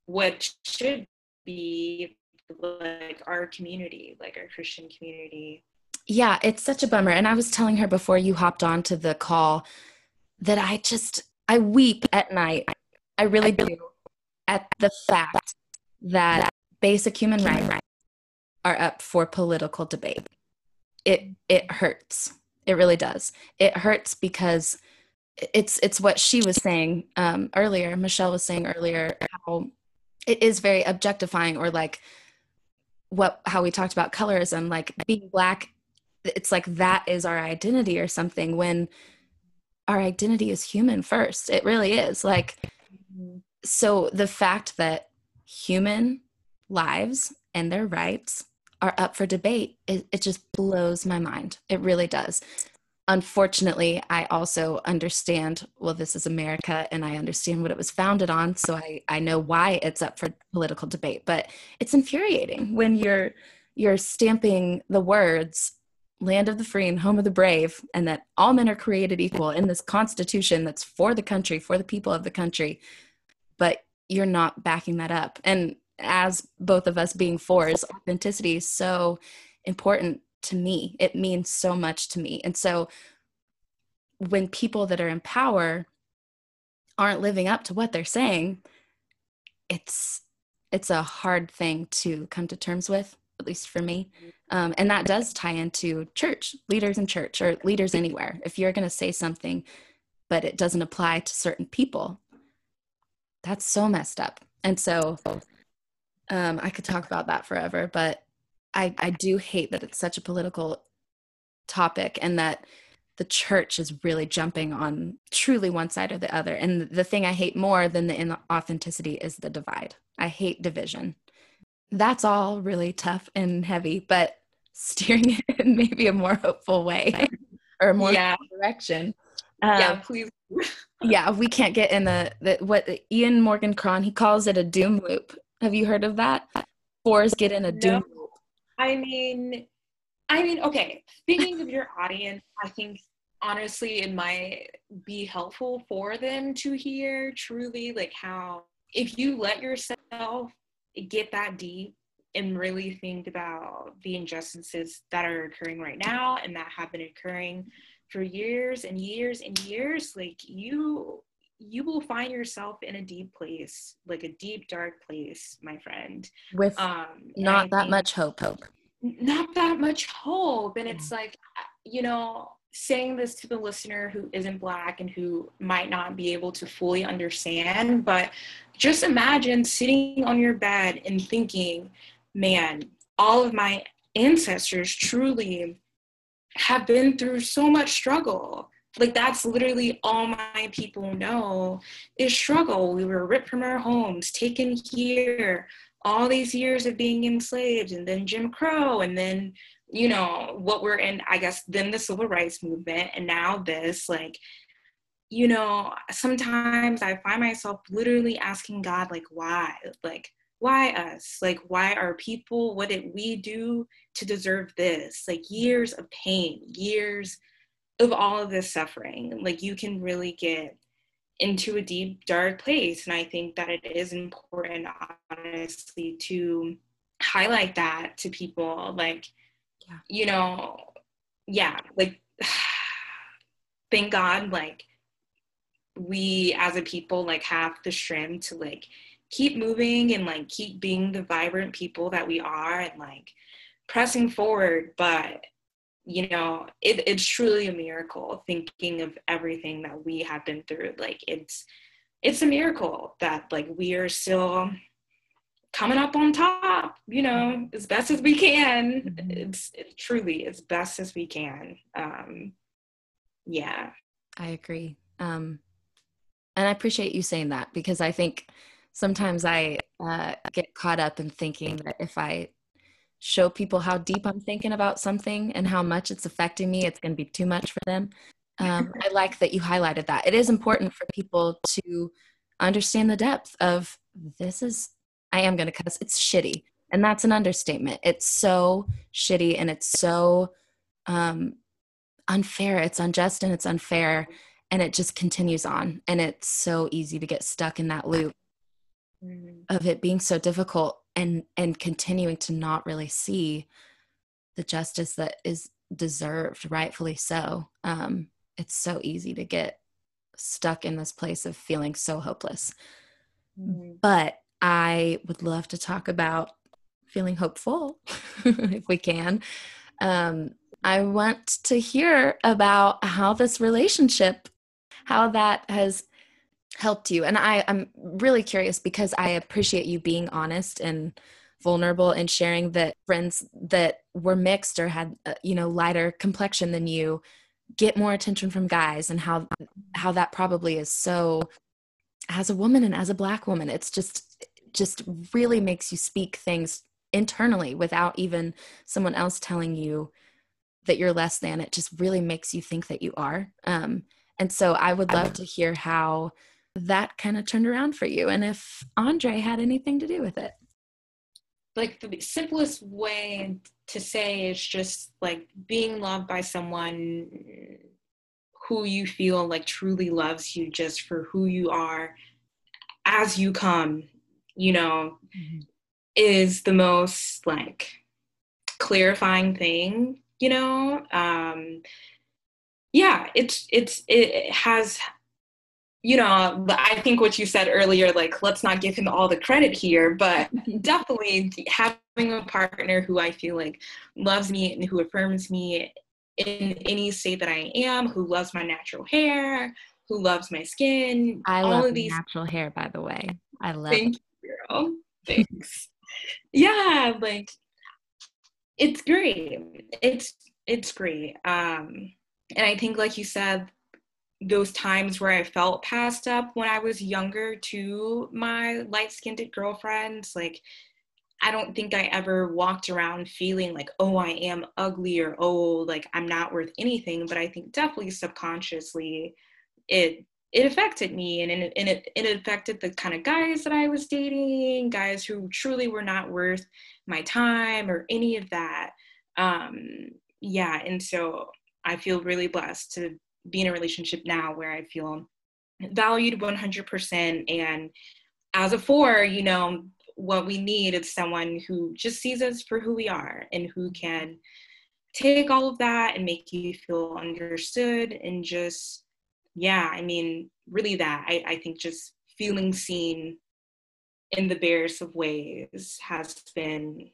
what should be like our community like our christian community yeah it's such a bummer and i was telling her before you hopped on to the call that i just i weep at night i really do at the fact that basic human rights are up for political debate. It it hurts. It really does. It hurts because it's it's what she was saying um, earlier. Michelle was saying earlier how it is very objectifying, or like what how we talked about colorism, like being black. It's like that is our identity or something. When our identity is human first, it really is. Like so, the fact that human lives and their rights are up for debate, it, it just blows my mind. It really does. Unfortunately, I also understand, well, this is America and I understand what it was founded on. So I, I know why it's up for political debate. But it's infuriating when you're you're stamping the words land of the free and home of the brave and that all men are created equal in this constitution that's for the country for the people of the country but you're not backing that up and as both of us being fours, authenticity is so important to me. It means so much to me. And so when people that are in power aren't living up to what they're saying, it's it's a hard thing to come to terms with, at least for me. Um, and that does tie into church, leaders in church or leaders anywhere. If you're going to say something, but it doesn't apply to certain people, that's so messed up. And so um, I could talk about that forever, but I, I do hate that it's such a political topic and that the church is really jumping on truly one side or the other. And the thing I hate more than the inauthenticity is the divide. I hate division. That's all really tough and heavy, but steering *laughs* it in maybe a more hopeful way *laughs* or a more yeah. direction. Um, yeah, please. *laughs* yeah, we can't get in the, the what Ian Morgan Cron he calls it a doom loop, have you heard of that? Fours get in a doom. No. I mean, I mean, okay. Speaking of your audience, I think honestly it might be helpful for them to hear truly like how if you let yourself get that deep and really think about the injustices that are occurring right now and that have been occurring for years and years and years like you you will find yourself in a deep place, like a deep, dark place, my friend. With um, not that much hope. Hope. Not that much hope. And it's like, you know, saying this to the listener who isn't black and who might not be able to fully understand, but just imagine sitting on your bed and thinking, man, all of my ancestors truly have been through so much struggle. Like that's literally all my people know is struggle. We were ripped from our homes taken here all these years of being enslaved and then jim crow and then you know what we're in i guess then the civil rights movement and now this like you know sometimes i find myself literally asking god like why? Like why us? Like why are people? What did we do to deserve this? Like years of pain years of all of this suffering. Like you can really get into a deep dark place. And i think that it is important honestly to highlight that to people. Like yeah. you know yeah like *sighs* thank god like we as a people like have the strength to like keep moving and like keep being the vibrant people that we are and like pressing forward but you know it, it's truly a miracle thinking of everything that we have been through like it's it's a miracle that like we are still coming up on top you know as best as we can mm-hmm. it's, it's truly as best as we can um yeah i agree um and i appreciate you saying that because i think sometimes i uh, get caught up in thinking that if i show people how deep I'm thinking about something and how much it's affecting me, it's going to be too much for them. Um, I like that you highlighted that. It is important for people to understand the depth of this is, I am going to cuss, it's shitty. And that's an understatement. It's so shitty and it's so um, unfair. It's unjust and it's unfair. And it just continues on. And it's so easy to get stuck in that loop mm-hmm. of it being so difficult and and continuing to not really see the justice that is deserved rightfully so um it's so easy to get stuck in this place of feeling so hopeless mm-hmm. but i would love to talk about feeling hopeful *laughs* if we can. Um i want to hear about how this relationship how that has helped you. And i i'm really curious because i appreciate you being honest and vulnerable and sharing that friends that were mixed or had uh, you know lighter complexion than you get more attention from guys and how how that probably is. So as a woman and as a black woman it's just just really makes you speak things internally without even someone else telling you that you're less than. It just really makes you think that you are. Um, and so i would love to hear how that kind of turned around for you and if Andre had anything to do with it. Like the simplest way to say is just like being loved by someone who you feel like truly loves you just for who you are as you come, you know, mm-hmm. is the most like clarifying thing, you know? Um yeah, it's it's it has you know, I think what you said earlier, like, let's not give him all the credit here, but *laughs* definitely having a partner who I feel like loves me and who affirms me in any state that I am, who loves my natural hair, who loves my skin. I all love of these natural hair, by the way. I love Thank Thanks. yeah, like it's great. It's it's great. Um and I think like you said, those times where I felt passed up when I was younger to my light skinned girlfriends. Like, I don't think I ever walked around feeling like, oh, I am ugly or oh, like I'm not worth anything. But I think definitely subconsciously it it affected me and it, and it, it affected the kind of guys that I was dating, guys who truly were not worth my time or any of that. Um, yeah, and so I feel really blessed to be in a relationship now where I feel valued 100%. And as a four, you know, what we need is someone who just sees us for who we are and who can take all of that and make you feel understood and just, yeah, I mean, really that. I, I think just feeling seen in the barest of ways has been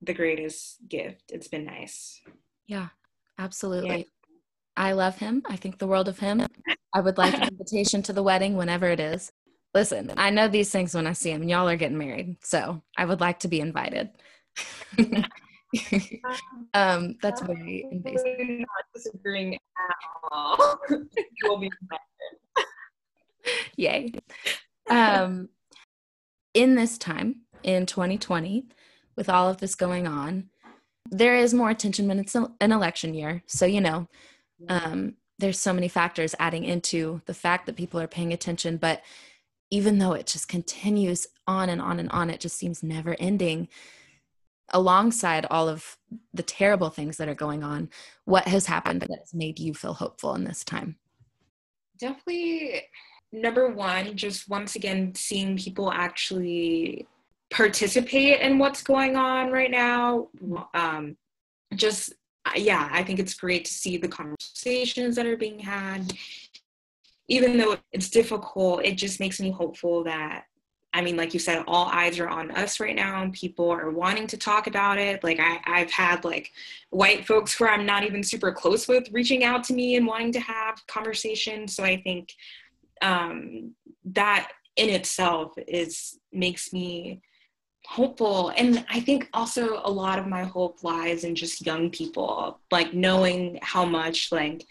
the greatest gift. It's been nice. Yeah, absolutely. Yeah. I love him. I think the world of him. I would like an *laughs* invitation to the wedding whenever it is. Listen, I know these things when I see him. Y'all are getting married, so I would like to be invited. *laughs* um, that's very invasive. Not disagreeing at all. *laughs* you will be invited. Yay. Um, in this time in 2020, with all of this going on, there is more attention when it's an election year. So you know, um, there's so many factors adding into the fact that people are paying attention but even though it just continues on and on and on it just seems never ending alongside all of the terrible things that are going on what has happened that has made you feel hopeful in this time definitely number one just once again seeing people actually participate in what's going on right now um, just yeah, I think it's great to see the conversations that are being had. Even though it's difficult, it just makes me hopeful that, I mean, like you said, all eyes are on us right now and people are wanting to talk about it. Like, I, I've had like white folks who I'm not even super close with reaching out to me and wanting to have conversations. So I think um, that in itself is makes me hopeful and i think also a lot of my hope lies in just young people like knowing how much like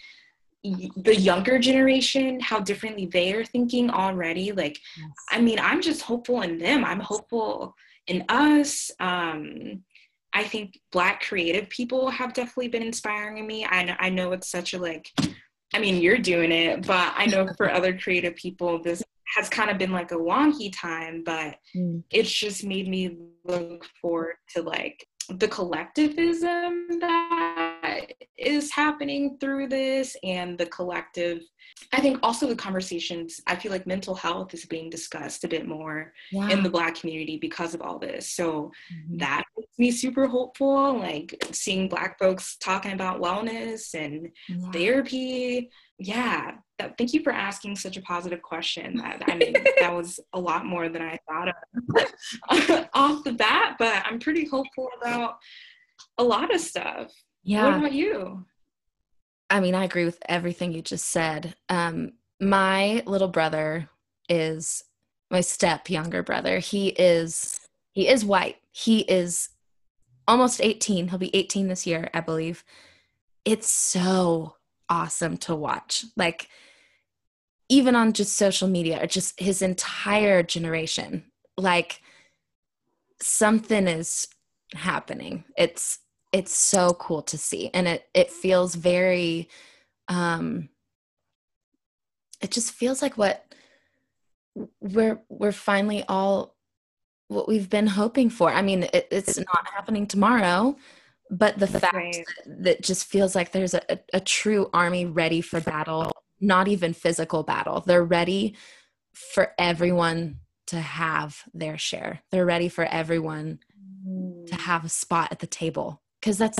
the younger generation how differently they are thinking already like yes. i mean i'm just hopeful in them i'm hopeful in us um I think Black creative people have definitely been inspiring me. I know, I know it's such a like, I mean, you're doing it, but I know for *laughs* other creative people, this has kind of been like a wonky time, but mm. it's just made me look forward to like the collectivism that is happening through this and the collective i think also the conversations i feel like mental health is being discussed a bit more yeah. in the black community because of all this so mm-hmm. that makes me super hopeful like seeing black folks talking about wellness and yeah. therapy yeah that, thank you for asking such a positive question *laughs* that, i mean that was a lot more than i thought of *laughs* off the bat but i'm pretty hopeful about a lot of stuff yeah. what about you? I mean i agree with everything you just said. Um my little brother is my step younger brother. He is he is white. He is almost 18 he'll be 18 this year i believe. It's so awesome to watch. Like, even on just social media, or just his entire generation, like, something is happening. It's it's so cool to see and it it feels very um it just feels like what we're we're finally all what we've been hoping for. I mean, it, it's not happening tomorrow, but the That's fact right. that, that, just feels like there's a, a, true army ready for battle not even physical battle they're ready for everyone to have their share they're ready for everyone to mm. have a spot at the table because that's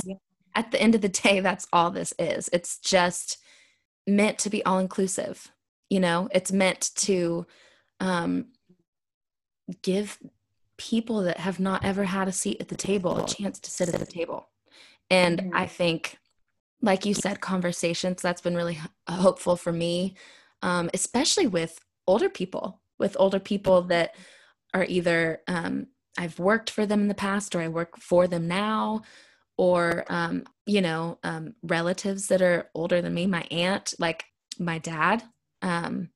at the end of the day that's all this is. It's just meant to be all inclusive you know? It's meant to um, give people that have not ever had a seat at the table a chance to sit at the table. And mm-hmm. I think, like you said, conversations, that's been really hopeful for me, um, especially with older people, with older people that are either um, I've worked for them in the past or I work for them now, or, um, you know, um, relatives that are older than me, my aunt, like my dad. Um,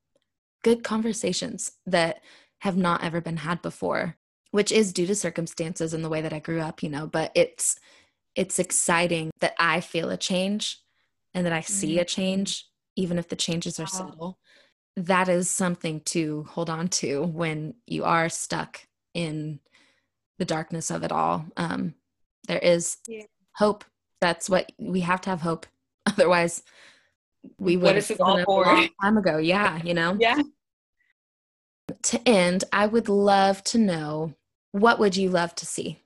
good conversations that have not ever been had before which is due to circumstances and the way that I grew up, you know, but it's it's exciting that I feel a change and that I see mm-hmm. a change, even if the changes are subtle. That is something to hold on to when you are stuck in the darkness of it all. Um, there is yeah. hope. That's what we have to have hope. *laughs* Otherwise, we would have all a long time ago. Yeah, you know. *laughs* Yeah. To end, I would love to know what would you love to see?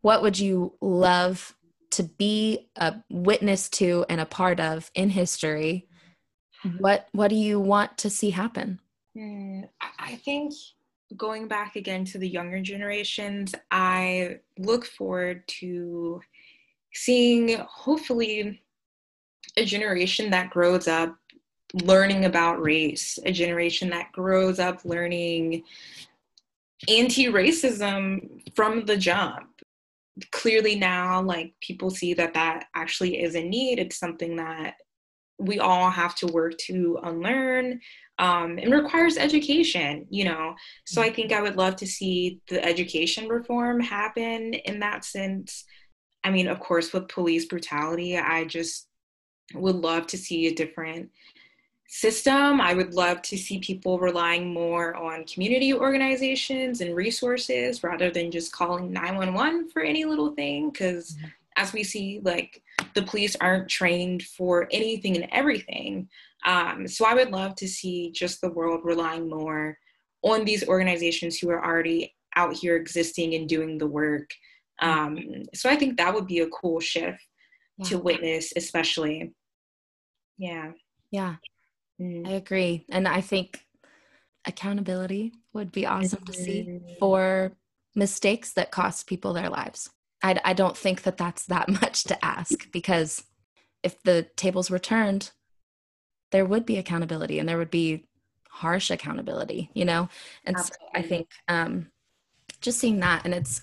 What would you love to be a witness to and a part of in history what what do you want to see happen hmm, i think going back again to the younger generations i look forward to seeing hopefully a generation that grows up learning about race a generation that grows up learning anti-racism from the jump. Clearly now like people see that that actually is a need. It's something that we all have to work to unlearn um, and requires education you know so i think i would love to see the education reform happen in that sense i mean of course with police brutality i just would love to see a different system. I would love to see people relying more on community organizations and resources rather than just calling 911 for any little thing. Because mm-hmm. As we see, like the police aren't trained for anything and everything. Um, so I would love to see just the world relying more on these organizations who are already out here existing and doing the work. Um, so I think that would be a cool shift yeah. to witness, especially. Yeah. Yeah. Mm. I agree. And I think accountability would be awesome to see mm-hmm. for mistakes that cost people their lives. I, I don't think that that's that *laughs* much to ask because if the tables were turned, there would be accountability and there would be harsh accountability, you know? And so I think um, just seeing that, and it's,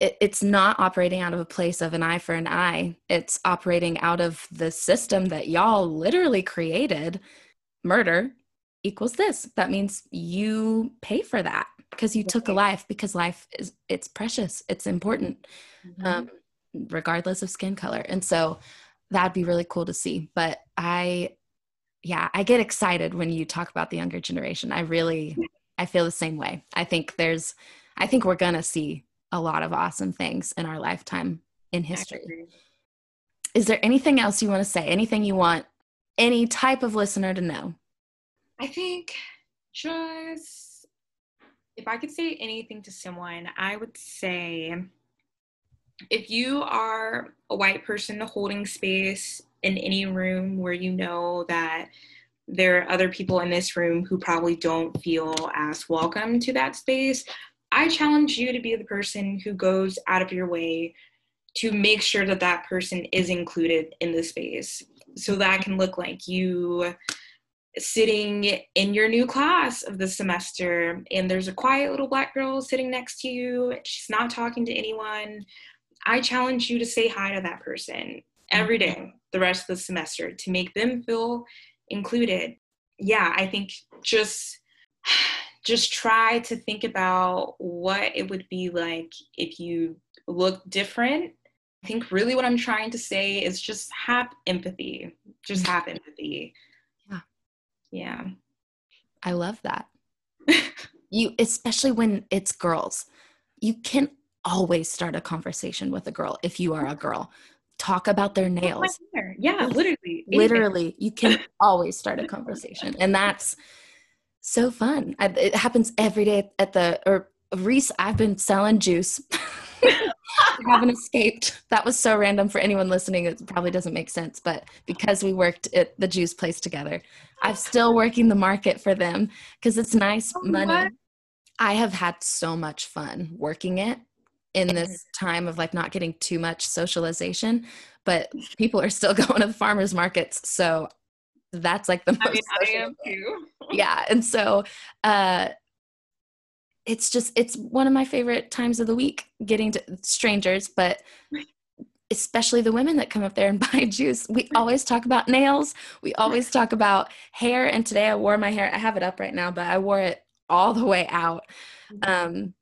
it, it's not operating out of a place of an eye for an eye. It's operating out of the system that y'all literally created. Murder equals this. That means you pay for that because you took a life because life is it's precious. It's important. Mm-hmm. Um, regardless of skin color. And so that'd be really cool to see. But I, yeah, I get excited when you talk about the younger generation. I really, I feel the same way. I think there's, I think we're going to see a lot of awesome things in our lifetime in history. Is there anything else you want to say? Anything you want any type of listener to know? I think just if I could say anything to someone, I would say if you are a white person holding space in any room where you know that there are other people in this room who probably don't feel as welcome to that space, I challenge you to be the person who goes out of your way to make sure that that person is included in the space. So that can look like you sitting in your new class of the semester and there's a quiet little black girl sitting next to you. She's not talking to anyone. I challenge you to say hi to that person every day the rest of the semester to make them feel included. Yeah, I think just *sighs* just try to think about what it would be like if you look different. I think really what I'm trying to say is just have empathy. Just have empathy. Yeah. I love that. *laughs* you especially when it's girls. You can always start a conversation with a girl if you are a girl. Talk about their nails. Yeah, literally. Literally, you can *laughs* always start a conversation. And that's so fun. It happens every day at the or Reese. I've been selling juice. *laughs* haven't escaped. That was so random for anyone listening. It probably doesn't make sense, but because we worked at the juice place together, I'm still working the market for them because it's nice oh, money. What? I have had so much fun working it in this *laughs* time of like not getting too much socialization, but people are still *laughs* going to the farmers markets. So that's like the most. I, mean, I am too. *laughs* yeah, and so uh, it's just it's one of my favorite times of the week getting to strangers, but especially the women that come up there and *laughs* buy juice. We always talk about nails. We always talk about hair. And today I wore my hair. I have it up right now, but I wore it all the way out. Mm-hmm. Um,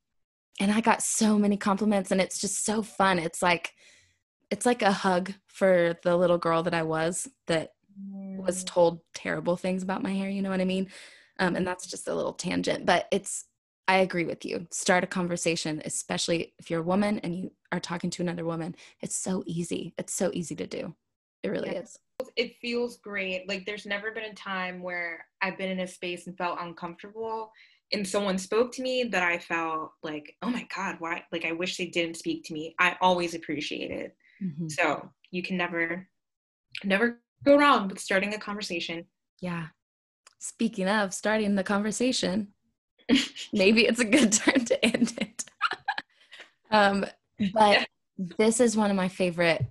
and I got so many compliments, and it's just so fun. It's like it's like a hug for the little girl that I was that was mm. told terrible things about my hair. You know what I mean? Um, and that's just a little tangent, but it's, I agree with you. Start a conversation, especially if you're a woman and you are talking to another woman. It's so easy. It's so easy to do. It really yeah. is. It feels great. Like there's never been a time where I've been in a space and felt uncomfortable and someone spoke to me that I felt like, oh my God, why? Like I wish they didn't speak to me. I always appreciate it. Mm-hmm. So you can never, never go wrong with starting a conversation. Yeah. Speaking of starting the conversation, *laughs* maybe it's a good time to end it. *laughs* um, but this is one of my favorite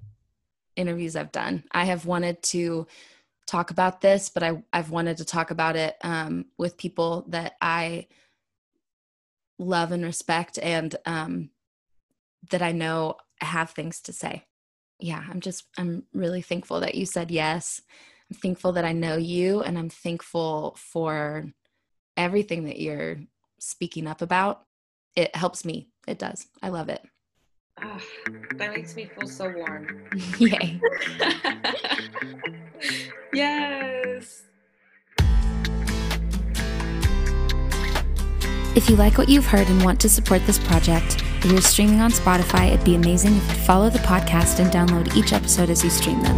interviews I've done. I have wanted to talk about this, but I, I've wanted to talk about it um, with people that I love and respect and um, that I know have things to say yeah, I'm just, I'm really thankful that you said yes. I'm thankful that I know you, and I'm thankful for everything that you're speaking up about. It helps me. It does. I love it. Oh, that makes me feel so warm. *laughs* Yay. *laughs* yes. If you like what you've heard and want to support this project, if you're streaming on Spotify, it'd be amazing if you'd follow the podcast and download each episode as you stream them.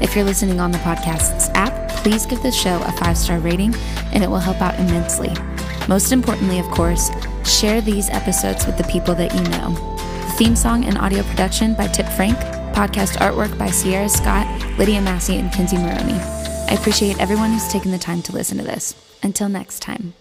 If you're listening on the podcast's app, please give this show a five star rating, and it will help out immensely. Most importantly, of course, share these episodes with the people that you know. The theme song and audio production by Tip Frank, podcast artwork by Sierra Scott, Lydia Massey, and Kinsey Maroney. I appreciate everyone who's taken the time to listen to this. Until next time.